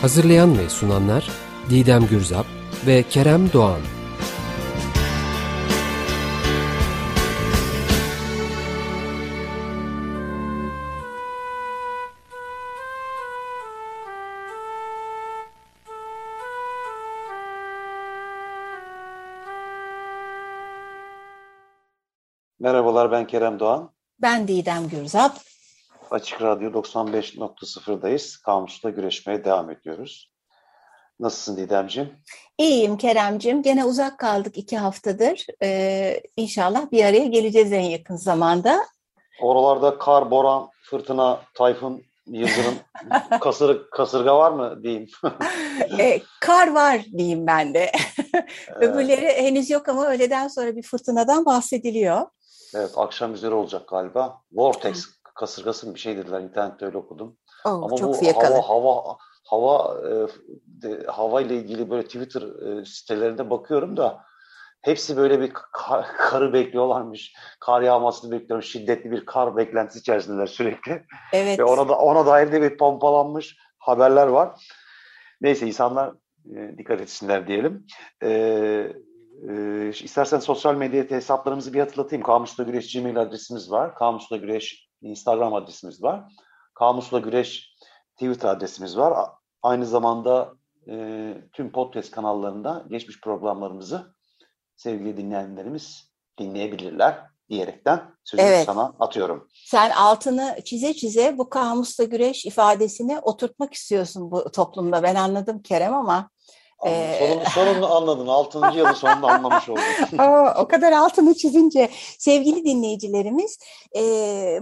Hazırlayan ve sunanlar Didem Gürzap ve Kerem Doğan. Merhabalar ben Kerem Doğan. Ben Didem Gürzap. Açık Radyo 95.0'dayız. Kamusla güreşmeye devam ediyoruz. Nasılsın Didemciğim? İyiyim Keremcim. Gene uzak kaldık iki haftadır. Ee, inşallah bir araya geleceğiz en yakın zamanda. Oralarda kar, boran, fırtına, tayfun, yıldırım, kasır, kasırga var mı diyeyim? ee, kar var diyeyim ben de. Öbürleri henüz yok ama öğleden sonra bir fırtınadan bahsediliyor. Evet akşam üzeri olacak galiba. Vortex kasırgası mı bir şey dediler internette öyle okudum. Oh, Ama çok bu fiyakalı. hava hava hava e, de, hava ile ilgili böyle Twitter e, sitelerinde bakıyorum da hepsi böyle bir kar, karı bekliyorlarmış. Kar yağmasını bekliyorum. Şiddetli bir kar beklentisi içerisindeler sürekli. Evet. Ve ona da ona dair de bir pompalanmış haberler var. Neyse insanlar e, dikkat etsinler diyelim. Eee e, istersen sosyal medya hesaplarımızı bir hatırlatayım. Kamusla Güreş Gmail adresimiz var. Kamusla Güreş Instagram adresimiz var. Kamusla Güreş Twitter adresimiz var. Aynı zamanda e, tüm podcast kanallarında geçmiş programlarımızı sevgili dinleyenlerimiz dinleyebilirler diyerekten sözü evet. sana atıyorum. Sen altını çize çize bu kamusla güreş ifadesini oturtmak istiyorsun bu toplumda. Ben anladım Kerem ama ee... Sorunu, sorunu anladın. Altıncı yılın sonunda anlamış oldum. o kadar altını çizince sevgili dinleyicilerimiz e,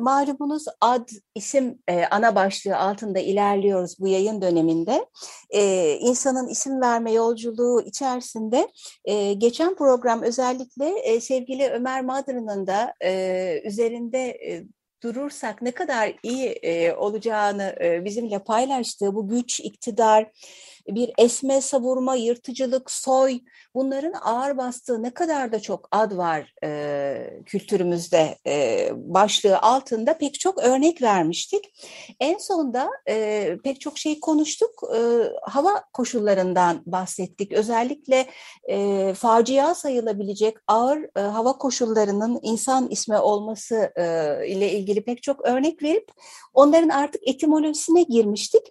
malumunuz ad isim e, ana başlığı altında ilerliyoruz bu yayın döneminde. E, insanın isim verme yolculuğu içerisinde e, geçen program özellikle e, sevgili Ömer Madrı'nın da e, üzerinde e, durursak ne kadar iyi e, olacağını e, bizimle paylaştığı bu güç, iktidar, bir esme savurma, yırtıcılık, soy bunların ağır bastığı ne kadar da çok ad var e, kültürümüzde e, başlığı altında pek çok örnek vermiştik. En sonda e, pek çok şey konuştuk. E, hava koşullarından bahsettik. Özellikle e, facia sayılabilecek ağır e, hava koşullarının insan ismi olması e, ile ilgili pek çok örnek verip onların artık etimolojisine girmiştik.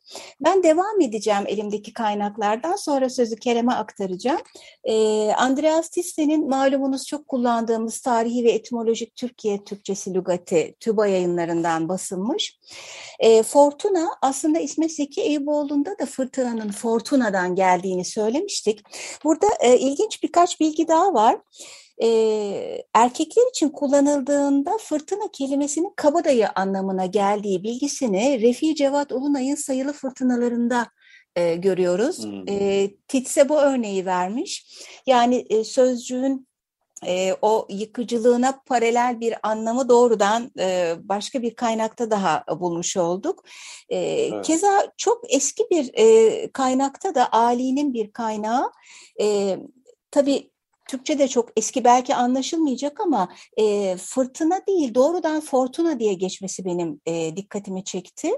Ben devam edeceğim elimdeki kaynaklardan sonra sözü Kerem'e aktaracağım. E, Andreas Tisse'nin malumunuz çok kullandığımız Tarihi ve Etimolojik Türkiye Türkçesi Lügati TÜBA yayınlarından basılmış. E, Fortuna aslında İsmet Zeki Eyüboğlu'nda da fırtınanın Fortuna'dan geldiğini söylemiştik. Burada e, ilginç birkaç bilgi daha var e, erkekler için kullanıldığında fırtına kelimesinin kabadayı anlamına geldiği bilgisini Refi Cevat Ulunay'ın sayılı fırtınalarında e, görüyoruz. Hmm. E, Titse bu örneği vermiş. Yani e, sözcüğün e, o yıkıcılığına paralel bir anlamı doğrudan e, başka bir kaynakta daha bulmuş olduk. E, evet. Keza çok eski bir e, kaynakta da Ali'nin bir kaynağı. E, tabii Türkçe de çok eski belki anlaşılmayacak ama e, fırtına değil doğrudan fortuna diye geçmesi benim e, dikkatimi çekti.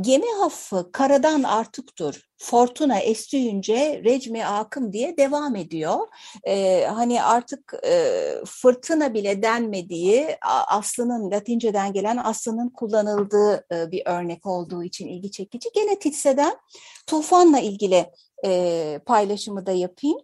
Gemi hafı karadan artıktır. Fortuna estüyünce recmi akım diye devam ediyor. Ee, hani artık e, fırtına bile denmediği aslının Latinceden gelen aslının kullanıldığı e, bir örnek olduğu için ilgi çekici. Gene Titse'den tufanla ilgili e, paylaşımı da yapayım.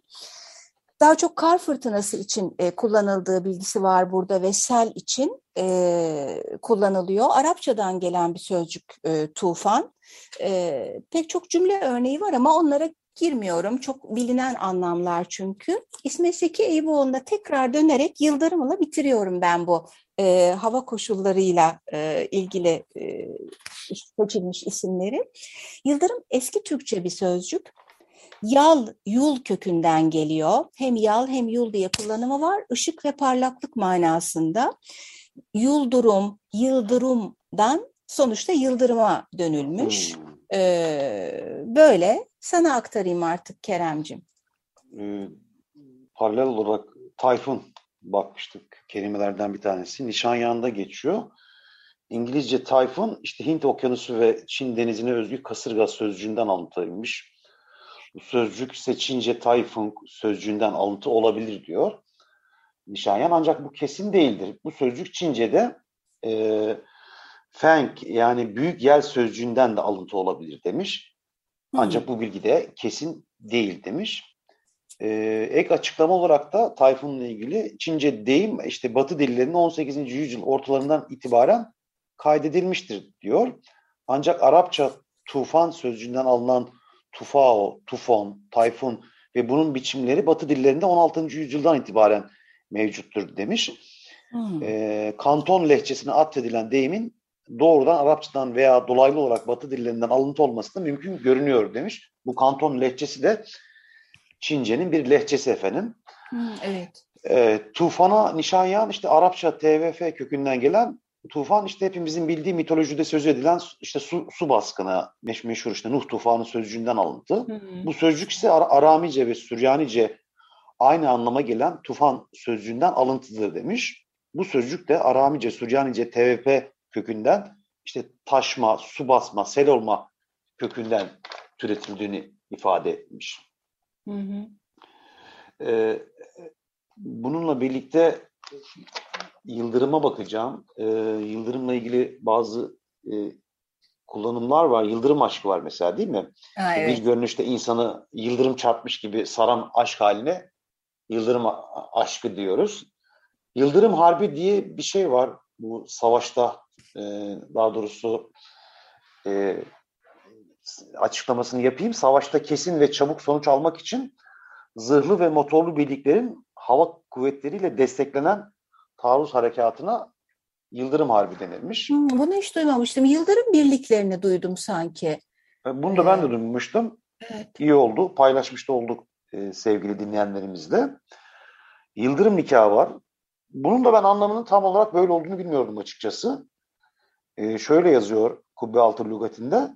Daha çok kar fırtınası için e, kullanıldığı bilgisi var burada ve sel için e, kullanılıyor. Arapçadan gelen bir sözcük e, tufan. E, pek çok cümle örneği var ama onlara girmiyorum. Çok bilinen anlamlar çünkü. İsmet Seki Eyüboğlu'na tekrar dönerek Yıldırım'la bitiriyorum ben bu e, hava koşullarıyla e, ilgili e, seçilmiş isimleri. Yıldırım eski Türkçe bir sözcük. Yal, yul kökünden geliyor. Hem yal hem yul diye kullanımı var. Işık ve parlaklık manasında. Yuldurum, yıldırımdan sonuçta yıldırıma dönülmüş. Hmm. Ee, böyle sana aktarayım artık Keremcim. Ee, paralel olarak Tayfun bakmıştık kelimelerden bir tanesi. Nişanyağında geçiyor. İngilizce Tayfun işte Hint Okyanusu ve Çin denizine özgü kasırga sözcüğünden alıntıymış. Bu sözcük seçince Tayfun sözcüğünden alıntı olabilir diyor. Nişanyan ancak bu kesin değildir. Bu sözcük Çince'de e, Feng yani büyük yel sözcüğünden de alıntı olabilir demiş. Ancak bu bilgi de kesin değil demiş. Ee, ek açıklama olarak da Tayfun'la ilgili Çince deyim işte Batı dillerinin 18. yüzyıl ortalarından itibaren kaydedilmiştir diyor. Ancak Arapça tufan sözcüğünden alınan tufao, tufon, tayfun ve bunun biçimleri Batı dillerinde 16. yüzyıldan itibaren mevcuttur demiş. Hmm. E, kanton lehçesine atfedilen deyimin doğrudan Arapçadan veya dolaylı olarak Batı dillerinden alıntı olması da mümkün görünüyor demiş. Bu kanton lehçesi de Çince'nin bir lehçesi efendim. Hmm, evet. E, tufana nişanyan işte Arapça TVF kökünden gelen tufan işte hepimizin bildiği mitolojide söz edilen işte su, su baskını meş, meşhur işte Nuh tufanı sözcüğünden alıntı. Hmm. Bu sözcük ise Ar Aramice ve Süryanice aynı anlama gelen tufan sözcüğünden alıntıdır demiş. Bu sözcük de Aramice, Süryanice, TVP kökünden işte taşma, su basma, sel olma kökünden türetildiğini ifade etmiş. Hı hı. Ee, bununla birlikte Yıldırım'a bakacağım. Ee, Yıldırım'la ilgili bazı e, kullanımlar var. Yıldırım aşkı var mesela değil mi? Ha, evet. Bir görünüşte insanı yıldırım çarpmış gibi saran aşk haline yıldırım aşkı diyoruz. Yıldırım Harbi diye bir şey var bu savaşta e, daha doğrusu e, açıklamasını yapayım. Savaşta kesin ve çabuk sonuç almak için zırhlı ve motorlu birliklerin hava kuvvetleriyle desteklenen taarruz harekatına Yıldırım Harbi denilmiş. Hmm, bunu hiç duymamıştım. Yıldırım birliklerini duydum sanki. E, bunu da ben de ee, duymuştum. Evet. İyi oldu. Paylaşmış da olduk e, sevgili dinleyenlerimizle. Yıldırım nikahı var. Bunun da ben anlamının tam olarak böyle olduğunu bilmiyordum açıkçası. E, şöyle yazıyor Kubbe Altı Lügatinde.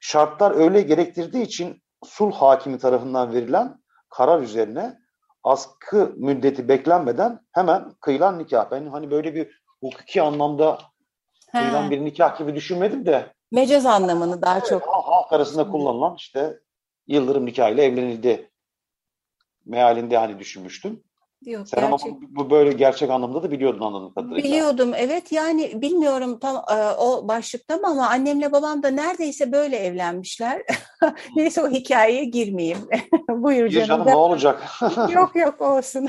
Şartlar öyle gerektirdiği için sulh hakimi tarafından verilen karar üzerine askı müddeti beklenmeden hemen kıyılan nikah. Ben hani böyle bir hukuki anlamda kıyılan bir nikah gibi düşünmedim de. Mecaz anlamını daha evet, çok. Halk arasında kullanılan işte yıldırım nikahıyla evlenildi mealinde hani düşünmüştüm. Yok, Sen gerçek... ama bu, böyle gerçek anlamda da biliyordun anladığım kadarıyla. Biliyordum evet yani bilmiyorum tam e, o başlıkta mı ama annemle babam da neredeyse böyle evlenmişler. Neyse o hikayeye girmeyeyim. Buyur Gir canım. ne olacak? yok yok olsun.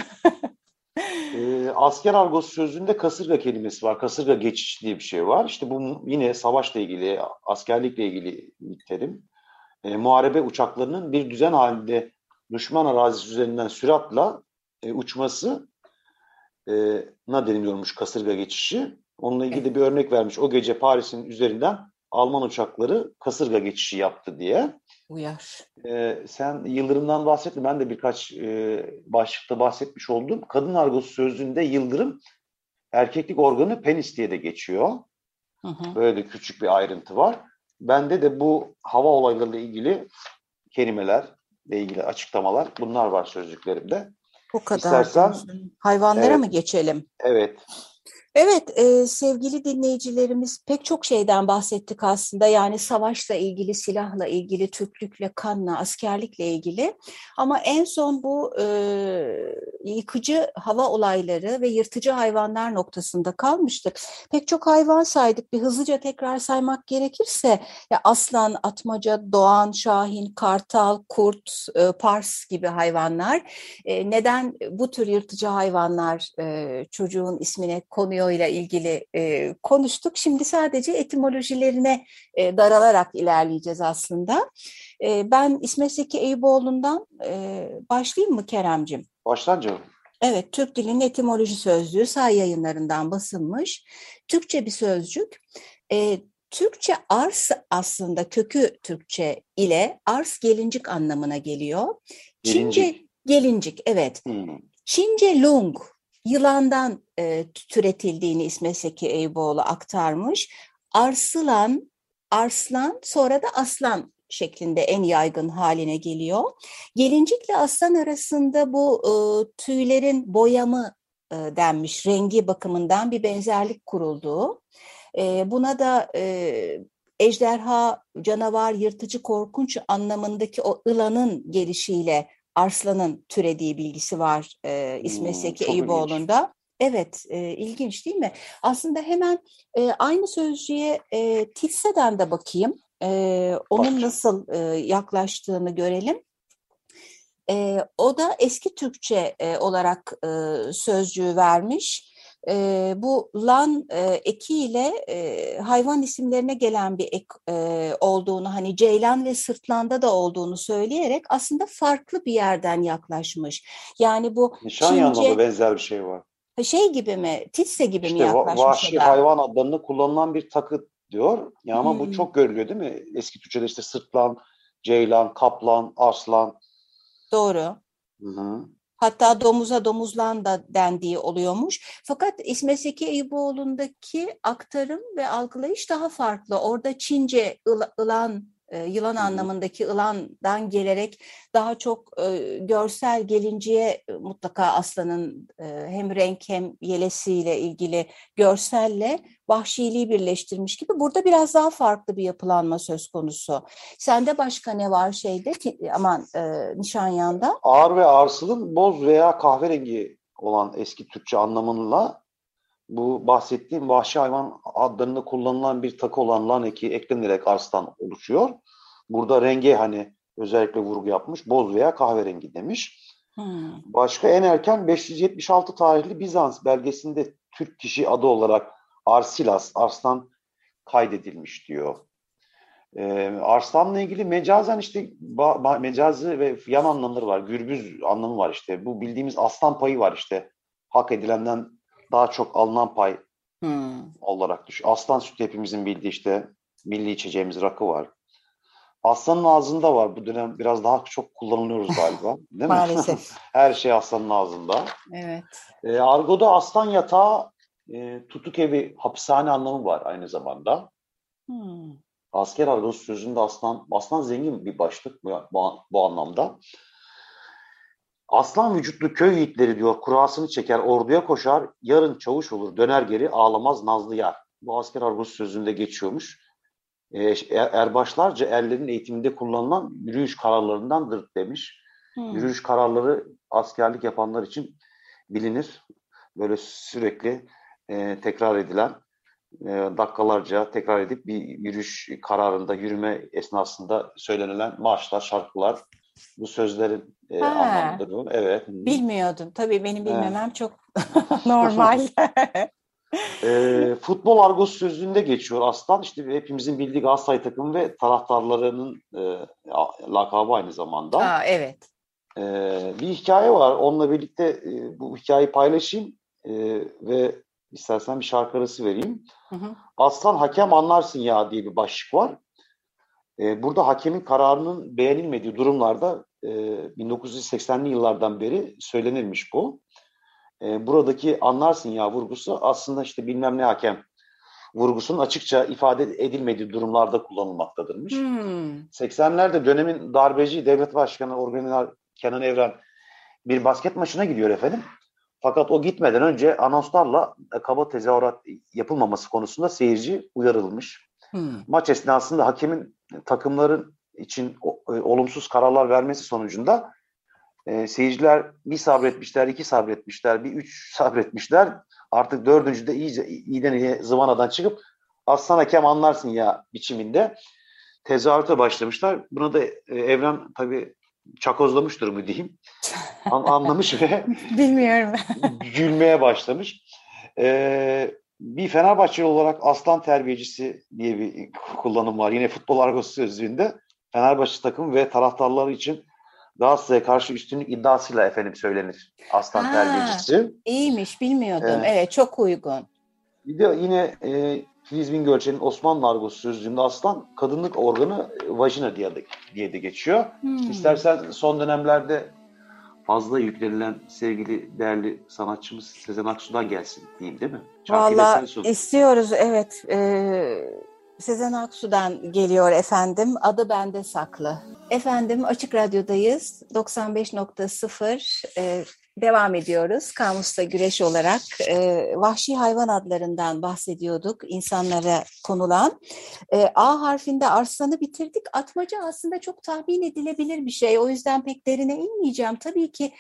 e, asker argosu sözünde kasırga kelimesi var. Kasırga geçiş diye bir şey var. İşte bu yine savaşla ilgili, askerlikle ilgili bir terim. E, muharebe uçaklarının bir düzen halinde düşman arazisi üzerinden süratla e, uçması e, na deniliyormuş kasırga geçişi. Onunla ilgili evet. bir örnek vermiş. O gece Paris'in üzerinden Alman uçakları kasırga geçişi yaptı diye. Uyar. Ee, sen Yıldırım'dan bahsettin. Ben de birkaç e, başlıkta bahsetmiş oldum. Kadın argosu sözlüğünde Yıldırım erkeklik organı penis diye de geçiyor. Hı hı. Böyle küçük bir ayrıntı var. Bende de bu hava olaylarıyla ilgili kelimeler ile ilgili açıklamalar bunlar var sözlüklerimde. Bu kadar. İstersen, Hayvanlara evet, mı geçelim? Evet. Evet e, sevgili dinleyicilerimiz pek çok şeyden bahsettik aslında yani savaşla ilgili, silahla ilgili, Türklükle, kanla, askerlikle ilgili ama en son bu e, yıkıcı hava olayları ve yırtıcı hayvanlar noktasında kalmıştık. Pek çok hayvan saydık bir hızlıca tekrar saymak gerekirse ya aslan, atmaca, doğan, şahin, kartal, kurt, e, pars gibi hayvanlar. E, neden bu tür yırtıcı hayvanlar e, çocuğun ismine konuyor ile ilgili e, konuştuk. Şimdi sadece etimolojilerine e, daralarak ilerleyeceğiz aslında. E, ben İsmet Zeki Eyüboğlu'ndan e, başlayayım mı Keremcim? Başlan canım. Evet, Türk Dilinin Etimoloji Sözlüğü say yayınlarından basılmış. Türkçe bir sözcük. E, Türkçe ars aslında kökü Türkçe ile ars gelincik anlamına geliyor. Çince Gelincik. gelincik, evet. Hmm. Çince lung, yılandan e, türetildiğini İsmet Seki Eyüboğlu aktarmış. Arslan, arslan sonra da aslan şeklinde en yaygın haline geliyor. Gelincikle aslan arasında bu e, tüylerin boyamı e, denmiş, rengi bakımından bir benzerlik kurulduğu. E, buna da e, ejderha, canavar, yırtıcı, korkunç anlamındaki o ılanın gelişiyle arslanın türediği bilgisi var e, İsmet Hmm, Seki çok Eyüboğlu'nda. Evet, e, ilginç değil mi? Aslında hemen e, aynı sözcüğe e, Tilse'den de bakayım. E, onun Bak. nasıl e, yaklaştığını görelim. E, o da eski Türkçe e, olarak e, sözcüğü vermiş. E, bu lan e, ekiyle e, hayvan isimlerine gelen bir ek e, olduğunu, hani ceylan ve sırtlanda da olduğunu söyleyerek aslında farklı bir yerden yaklaşmış. Yani bu Nişanyan'da Çince- benzer bir şey var. şey gibi mi, Titse gibi mi İşte va- yaklaşmış vahşi da? hayvan adlarında kullanılan bir takı diyor. Ya ama Hmm. bu çok görülüyor değil mi? Eski Türkçe'de işte sırtlan, ceylan, kaplan, arslan. Doğru. Hı hı. Hatta domuza domuzlan da dendiği oluyormuş. Fakat İsmet Zeki Eyüboğlu'ndaki aktarım ve algılayış daha farklı. Orada Çince ıl- ılan, e, yılan anlamındaki ılandan gelerek daha çok e, görsel gelinciye e, mutlaka aslanın e, hem renk hem yelesiyle ilgili görselle vahşiliği birleştirmiş gibi. Burada biraz daha farklı bir yapılanma söz konusu. Sende başka ne var şeyde? Aman e, Nişanyan'da. Ağır ve arsılın boz veya kahverengi olan eski Türkçe anlamıyla bu bahsettiğim vahşi hayvan adlarında kullanılan bir takı olan lan eki eklenerek arslan oluşuyor. Burada renge hani özellikle vurgu yapmış. Boz veya kahverengi demiş. Hmm. Başka en erken 576 tarihli Bizans belgesinde Türk kişi adı olarak Arsilas, Arslan kaydedilmiş diyor. Ee, Arslan'la ilgili mecazen işte ba- ba- mecazi ve yan anlamları var. Gürbüz anlamı var işte. Bu bildiğimiz aslan payı var işte. Hak edilenden daha çok alınan pay Hmm. olarak düş. Aslan sütü hepimizin bildiği işte milli içeceğimiz rakı var. Aslanın ağzında var. Bu dönem biraz daha çok kullanılıyoruz galiba. Değil mi? Maalesef. Her şey aslanın ağzında. Evet. E, argo'da aslan yatağı, e, tutuk evi, hapishane anlamı var aynı zamanda. Hmm. Asker argosu sözünde aslan, aslan zengin bir başlık bu, bu, bu anlamda. Aslan vücutlu köy yiğitleri diyor, kurasını çeker, orduya koşar, yarın çavuş olur, döner geri, ağlamaz nazlı yar. Bu asker argosu sözünde geçiyormuş. E, er- erbaşlarca erlerin eğitiminde kullanılan yürüyüş kararlarındandır demiş. Hmm. Yürüyüş kararları askerlik yapanlar için bilinir. Böyle sürekli e, tekrar edilen, e, dakikalarca tekrar edip bir yürüyüş kararında, yürüme esnasında söylenilen marşlar, şarkılar. Bu sözlerin e, anlamıdır bu. Evet. Bilmiyordum. Tabii benim Evet. bilmemem çok normal. E, futbol argosu sözlüğünde geçiyor aslan. İşte hepimizin bildiği Galatasaray takımı ve taraftarlarının e, lakabı aynı zamanda. Aa, evet. Ee, bir hikaye var. Onunla birlikte e, bu hikayeyi paylaşayım e, ve istersen bir şarkı arası vereyim. Hı hı. Aslan hakem anlarsın ya diye bir başlık var. E, burada hakemin kararının beğenilmediği durumlarda e, 1980'li yıllardan beri söylenilmiş bu. E, buradaki anlarsın ya vurgusu aslında işte bilmem ne hakem vurgusunun açıkça ifade edilmediği durumlarda kullanılmaktadırmış. Hmm. 80'lerde dönemin darbeci devlet başkanı Orgeneral Kenan Evren bir basket maçına gidiyor efendim. Fakat o gitmeden önce anonslarla e, kaba tezahürat yapılmaması konusunda seyirci uyarılmış. Hmm. Maç esnasında hakemin takımların için e, olumsuz kararlar vermesi sonucunda e, seyirciler bir sabretmişler, iki sabretmişler, bir üç sabretmişler. Artık dördüncüde iyice iyiden iyiye zıvanadan çıkıp aslan hakem anlarsın ya biçiminde tezahürate başlamışlar. Buna da e, Evren tabii çakozlamış durumu diyeyim. An- anlamış ve Bilmiyorum. gülmeye başlamış. Ee, bir Fenerbahçeli olarak aslan terbiyecisi diye bir kullanım var. Yine futbol argosu sözlüğünde Fenerbahçe takım ve taraftarları için Galatasaray'a karşı üstünlük iddiasıyla efendim söylenir. Aslan Ha. terbiyecisi. İyiymiş bilmiyordum. Evet. Evet, çok uygun. Bir de yine e, Filiz Bingölçen'in Osmanlı argosu sözlüğünde aslan kadınlık organı e, vajina diye de, diye de geçiyor. Hmm. İstersen son dönemlerde fazla yüklenilen sevgili değerli sanatçımız Sezen Aksu'dan gelsin diyeyim değil mi? Vallahi sun. istiyoruz evet. Ee, Sezen Aksu'dan geliyor efendim. Adı bende saklı. Efendim Açık Radyo'dayız. 95.0 ee, devam ediyoruz. Kamusta güreş olarak ee, vahşi hayvan adlarından bahsediyorduk. insanlara konulan. Ee, A harfinde arslanı bitirdik. Atmaca aslında çok tahmin edilebilir bir şey. O yüzden pek derine inmeyeceğim. Tabii ki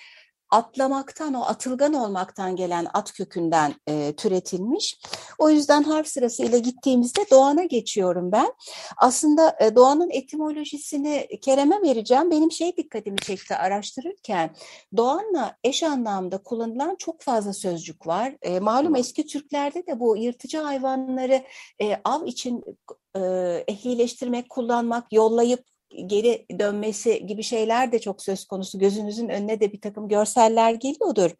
atlamaktan, o atılgan olmaktan gelen at kökünden e, türetilmiş. O yüzden harf sırasıyla gittiğimizde Doğan'a geçiyorum ben. Aslında e, Doğan'ın etimolojisini Kerem'e vereceğim. Benim şey dikkatimi çekti araştırırken. Doğan'la eş anlamda kullanılan çok fazla sözcük var. E, malum eski Türklerde de bu yırtıcı hayvanları e, av için e, ehlileştirmek, kullanmak, yollayıp geri dönmesi gibi şeyler de çok söz konusu. Gözünüzün önüne de bir takım görseller geliyordur.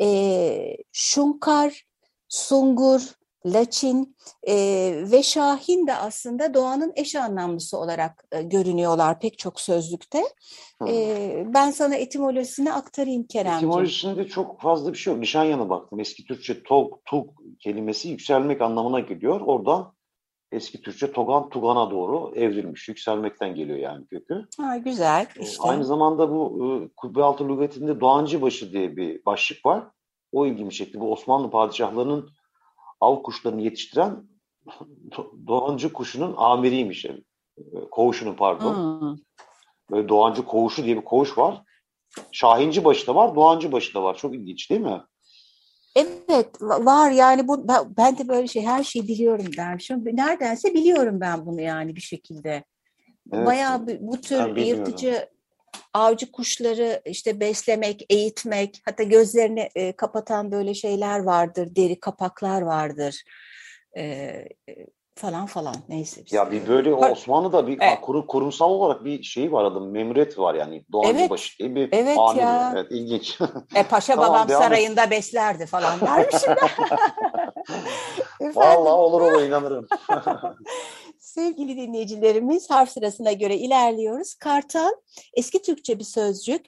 E, şunkar, sungur, laçin e, ve şahin de aslında doğanın eş anlamlısı olarak e, görünüyorlar pek çok sözlükte. Hı. E, ben sana etimolojisini aktarayım Keremciğim. Etimolojisinde çok fazla bir şey yok. Nişanyana baktım. Eski Türkçe tog, tug kelimesi yükselmek anlamına geliyor. Oradan eski Türkçe togan, tugana doğru evrilmiş. Yükselmekten geliyor yani kökü. Ha, güzel işte. Aynı zamanda bu e, Kubbealtı lügatinde Doğancıbaşı diye bir başlık var. O ilgimi çekti. Bu Osmanlı padişahlarının av kuşlarını yetiştiren Do- Doğancı kuşunun amiriymiş. Yani. E, Koğuşunun pardon. Hmm. Böyle Doğancı koğuşu diye bir koğuş var. Şahinci başı da var, Doğancı başı da var. Çok ilginç değil mi? Evet va- var yani bu ben, de böyle şey her şeyi biliyorum dermişim. Neredense biliyorum ben bunu yani bir şekilde. Evet. Bayağı bu, tür yırtıcı avcı kuşları işte beslemek, eğitmek, hatta gözlerini e, kapatan böyle şeyler vardır, deri kapaklar vardır. E, e, falan falan neyse. biz- Ya bir böyle Var- Osmanlı'da bir Evet. kurum, kurumsal olarak bir şey var adım memuriyet var yani Doğancı Evet. başı diye bir Evet amir ya. Evet ilginç. E, Paşa Tamam, babam devam et. sarayında beslerdi falan dermişim? Vallahi olur olur inanırım. Sevgili dinleyicilerimiz harf sırasına göre ilerliyoruz. Kartal eski Türkçe bir sözcük.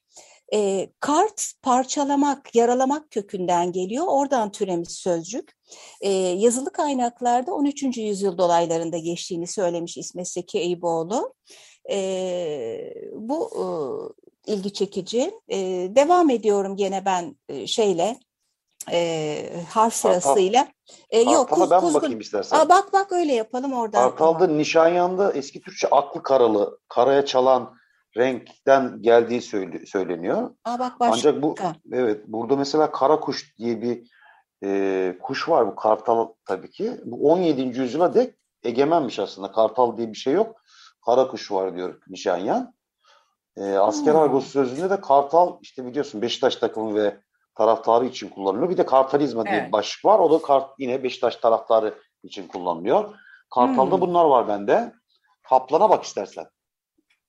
E, kart parçalamak, yaralamak kökünden geliyor. Oradan türemiş sözcük. E, yazılı kaynaklarda 13. yüzyıl dolaylarında geçtiğini söylemiş İsmet Seki Eyüboğlu. E, bu e, ilgi çekici. E, devam ediyorum gene ben e, şeyle e, harf sırasıyla. E, yok kuz, ben kuzgun. bakayım istersen. Aa, bak bak öyle yapalım oradan. Kartal'da Nişanyan'da eski Türkçe aklı karalı, karaya çalan renkten geldiği söyle- söyleniyor. Aa, bak başka. Ancak bu evet burada mesela kara kuş diye bir e, kuş var bu kartal tabii ki. Bu 17. yüzyıla dek egemenmiş aslında. Kartal diye bir şey yok. Kara kuş var diyor Nişanyan. E, asker Hmm. argosu sözlüğünde de kartal işte biliyorsun Beşiktaş takımı ve taraftarı için kullanılıyor. Bir de kartalizma diye Evet. bir başlık var. O da kart, yine Beşiktaş taraftarı için kullanılıyor. Kartal'da Hmm. bunlar var bende. Kaplan'a bak istersen.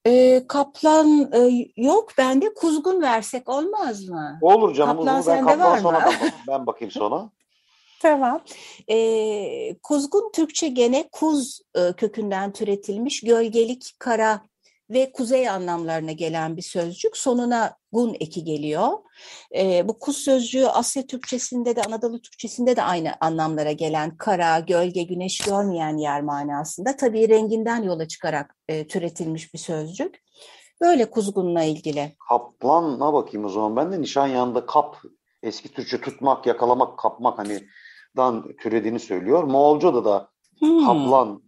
Ee, kaplan e, yok bende kuzgun versek olmaz mı? Olur canım. Kaplan uzun. Ben kaplan var mı? sonra ben, ben bakayım sonra. Tamam. Ee, kuzgun Türkçe gene kuz e, kökünden türetilmiş gölgelik, kara ve kuzey anlamlarına gelen bir sözcük. Sonuna gun eki geliyor. Ee, bu kuz sözcüğü Asya Türkçesinde de Anadolu Türkçesinde de aynı anlamlara gelen kara, gölge, güneş görmeyen yer manasında. Tabii renginden yola çıkarak e, türetilmiş bir sözcük. Böyle kuzgunla ilgili. Kaplan'a bakayım o zaman. Ben de Nişanyan'da kap, eski Türkçe tutmak, yakalamak, kapmak hani dan türediğini söylüyor. Moğolca'da da Hmm. hablan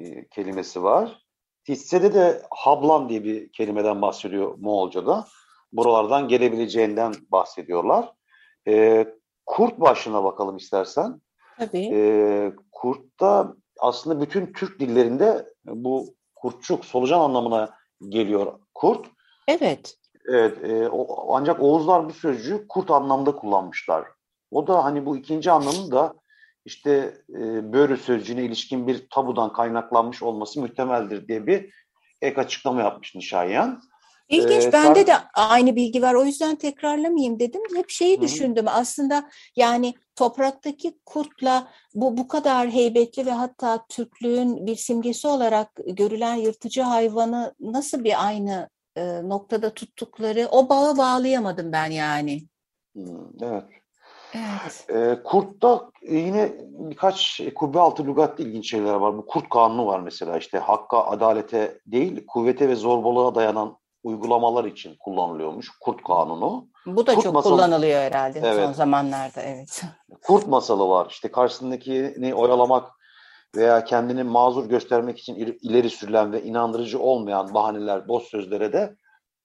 e, kelimesi var. Tisse'de de hablan diye bir kelimeden bahsediyor Moğolca'da. Buralardan gelebileceğinden bahsediyorlar. E, kurt başına bakalım istersen. Tabii. E, kurtta aslında bütün Türk dillerinde bu kurtçuk, solucan anlamına geliyor kurt. Evet. Evet, e, o, ancak Oğuzlar bu sözcüğü kurt anlamda kullanmışlar. O da hani bu ikinci anlamı da işte e, börü sözcüğüne ilişkin bir tabudan kaynaklanmış olması muhtemeldir diye bir ek açıklama yapmış Nişanyan. İlginç. Ee, Bende de aynı bilgi var. O yüzden tekrarlamayayım dedim. Hep şeyi Hı-hı. düşündüm. Aslında yani topraktaki kurtla bu bu kadar heybetli ve hatta Türklüğün bir simgesi olarak görülen yırtıcı hayvanı nasıl bir aynı e, noktada tuttukları o bağı bağlayamadım ben yani. evet. Evet. E, kurt'ta yine birkaç kubbe altı lügatta ilginç şeyler var. Bu kurt kanunu var mesela işte hakka, adalete değil kuvvete ve zorbalığa dayanan uygulamalar için kullanılıyormuş kurt kanunu. Bu da kurt çok masalı, kullanılıyor herhalde evet. son zamanlarda evet. Kurt masalı var işte karşısındakini oyalamak veya kendini mazur göstermek için ileri sürülen ve inandırıcı olmayan bahaneler, boş sözlere de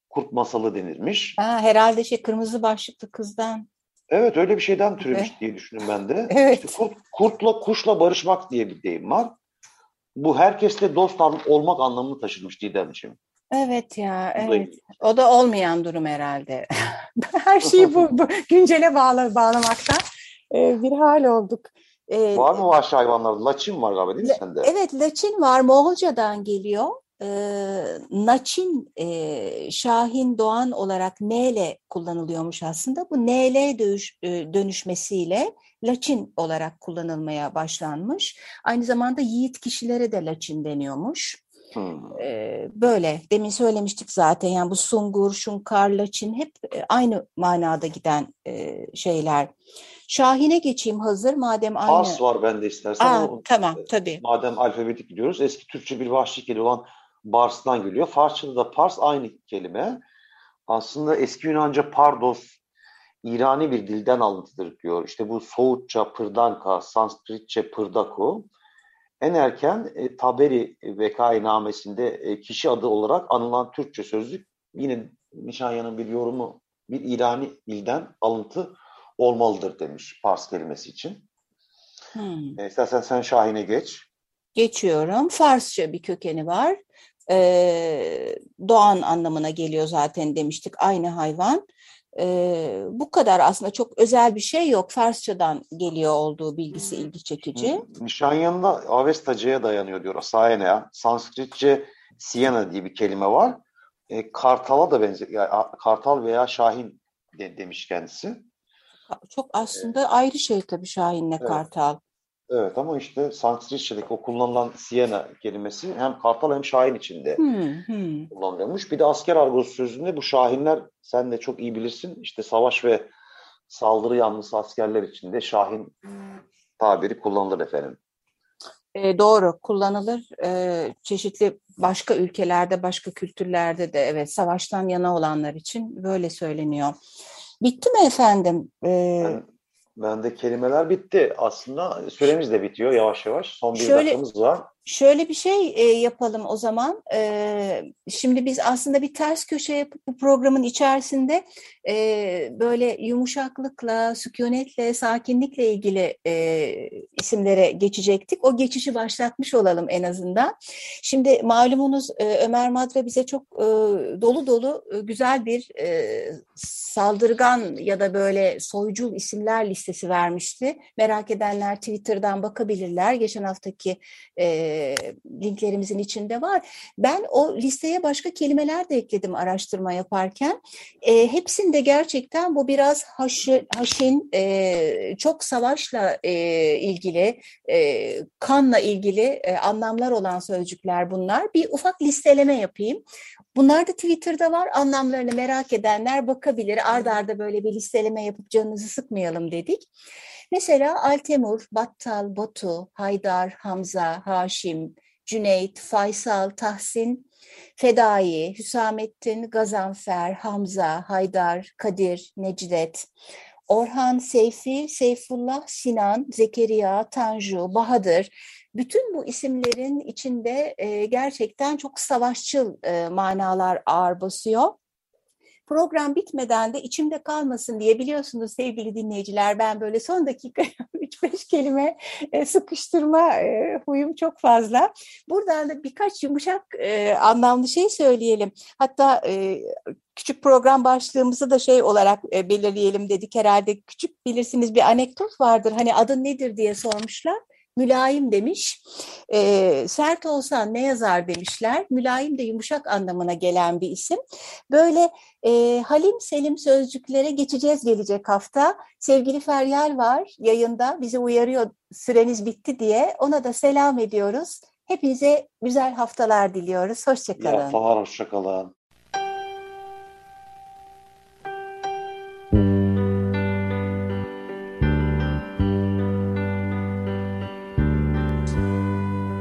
kurt masalı denirmiş. Ha, herhalde şey kırmızı başlıklı kızdan. Evet öyle bir şeyden türemiş diye düşündüm ben de. Evet. İşte kurt, kurtla kuşla barışmak diye bir deyim var. Bu herkesle dost olmak anlamını taşımış Didemciğim. Evet ya, evet. O da olmayan durum herhalde. Her şeyi bu, bu güncele bağla, bağlamakta e, bir hal olduk. E, var mı vahşi hayvanlarda? Laçin var galiba değil mi sende? Evet, laçin var. Moğolcadan geliyor. E, Naçin, e, Şahin Doğan olarak N'le kullanılıyormuş aslında. Bu NL dönüş, e, dönüşmesiyle Laçin olarak kullanılmaya başlanmış. Aynı zamanda yiğit kişilere de Laçin deniyormuş. Hmm. böyle demin söylemiştik zaten yani bu sungur, şunkar, laçin hep aynı manada giden şeyler. Şahin'e geçeyim hazır madem aynı. Fars var bende istersen. Aa, o, tamam tabii. Madem alfabetik gidiyoruz eski Türkçe bir vahşi kelime olan Bars'tan geliyor. Farsçada da Pars aynı kelime. Aslında eski Yunanca pardos İrani bir dilden alıntıdır diyor. İşte bu Soğutça pırdanka, Sanskritçe pırdako en erken e, Taberi vekainamesinde e, kişi adı olarak anılan Türkçe sözlük yine Nişanyan'ın bir yorumu bir İrani dilden alıntı olmalıdır demiş Pars kelimesi için. Hmm. E, istersen sen Şahin'e geç. Geçiyorum. Farsça bir kökeni var. Ee, doğan anlamına geliyor zaten demiştik. Aynı hayvan. E, bu kadar aslında çok özel bir şey yok. Farsçadan geliyor olduğu bilgisi ilgi çekici. Nişanyan'da Avestaca'ya dayanıyor diyor. Sayenea. Sanskritçe Siena diye bir kelime var. E, kartala da benziyor. Yani, kartal veya şahin de, demiş kendisi. Çok aslında ee, ayrı şey tabii şahinle evet. kartal. Evet ama işte Sanskritçedeki o kullanılan Siena kelimesi hem Kartal hem Şahin içinde hmm, hmm. kullanılıyormuş. Bir de asker argosu sözünde bu Şahinler sen de çok iyi bilirsin işte savaş ve saldırı yanlısı askerler içinde Şahin tabiri kullanılır efendim. E, doğru kullanılır. E, çeşitli başka ülkelerde, başka kültürlerde de evet savaştan yana olanlar için böyle söyleniyor. Bitti mi efendim? Ee, Bende kelimeler bitti. Aslında süremiz de bitiyor yavaş yavaş. Son bir Şöyle, dakikamız var. Şöyle bir şey e, yapalım o zaman. E, şimdi biz aslında bir ters köşe yapıp bu programın içerisinde e, böyle yumuşaklıkla, sükunetle, sakinlikle ilgili e, isimlere geçecektik. O geçişi başlatmış olalım en azından. Şimdi malumunuz e, Ömer Madra bize çok e, dolu dolu e, güzel bir e, saldırgan ya da böyle soycul isimler listesi vermişti. Merak edenler Twitter'dan bakabilirler. Geçen haftaki e, linklerimizin içinde var. Ben o listeye başka kelimeler de ekledim araştırma yaparken. E, hepsinde gerçekten bu biraz haşı, haşin, e, çok savaşla e, ilgili, e, kanla ilgili e, anlamlar olan sözcükler bunlar. Bir ufak listeleme yapayım. Bunlar da Twitter'da var. Anlamlarını merak edenler bakabilir. Arda arda böyle bir listeleme yapıp canınızı sıkmayalım dedik. Mesela Altemur, Battal, Batu, Haydar, Hamza, Haşim, Cüneyt, Faysal, Tahsin, Fedai, Hüsamettin, Gazanfer, Hamza, Haydar, Kadir, Necdet, Orhan, Seyfi, Seyfullah, Sinan, Zekeriya, Tanju, Bahadır, bütün bu isimlerin içinde gerçekten çok savaşçıl manalar ağır basıyor. Program bitmeden de içimde kalmasın diye biliyorsunuz sevgili dinleyiciler ben böyle son dakika 3-5 kelime e, sıkıştırma e, huyum çok fazla. Buradan da birkaç yumuşak e, anlamlı şey söyleyelim. Hatta küçük program başlığımızı da şey olarak belirleyelim dedik herhalde. Küçük bilirsiniz bir anekdot vardır. Hani adın nedir diye sormuşlar. Mülayim demiş. E, sert olsan ne yazar demişler. Mülayim de yumuşak anlamına gelen bir isim. Böyle e, Halim Selim sözcüklere geçeceğiz gelecek hafta. Sevgili Feryal var yayında bizi uyarıyor süreniz bitti diye. Ona da selam ediyoruz. Hepinize güzel haftalar diliyoruz. Hoşçakalın. İyi haftalar, hoşçakalın.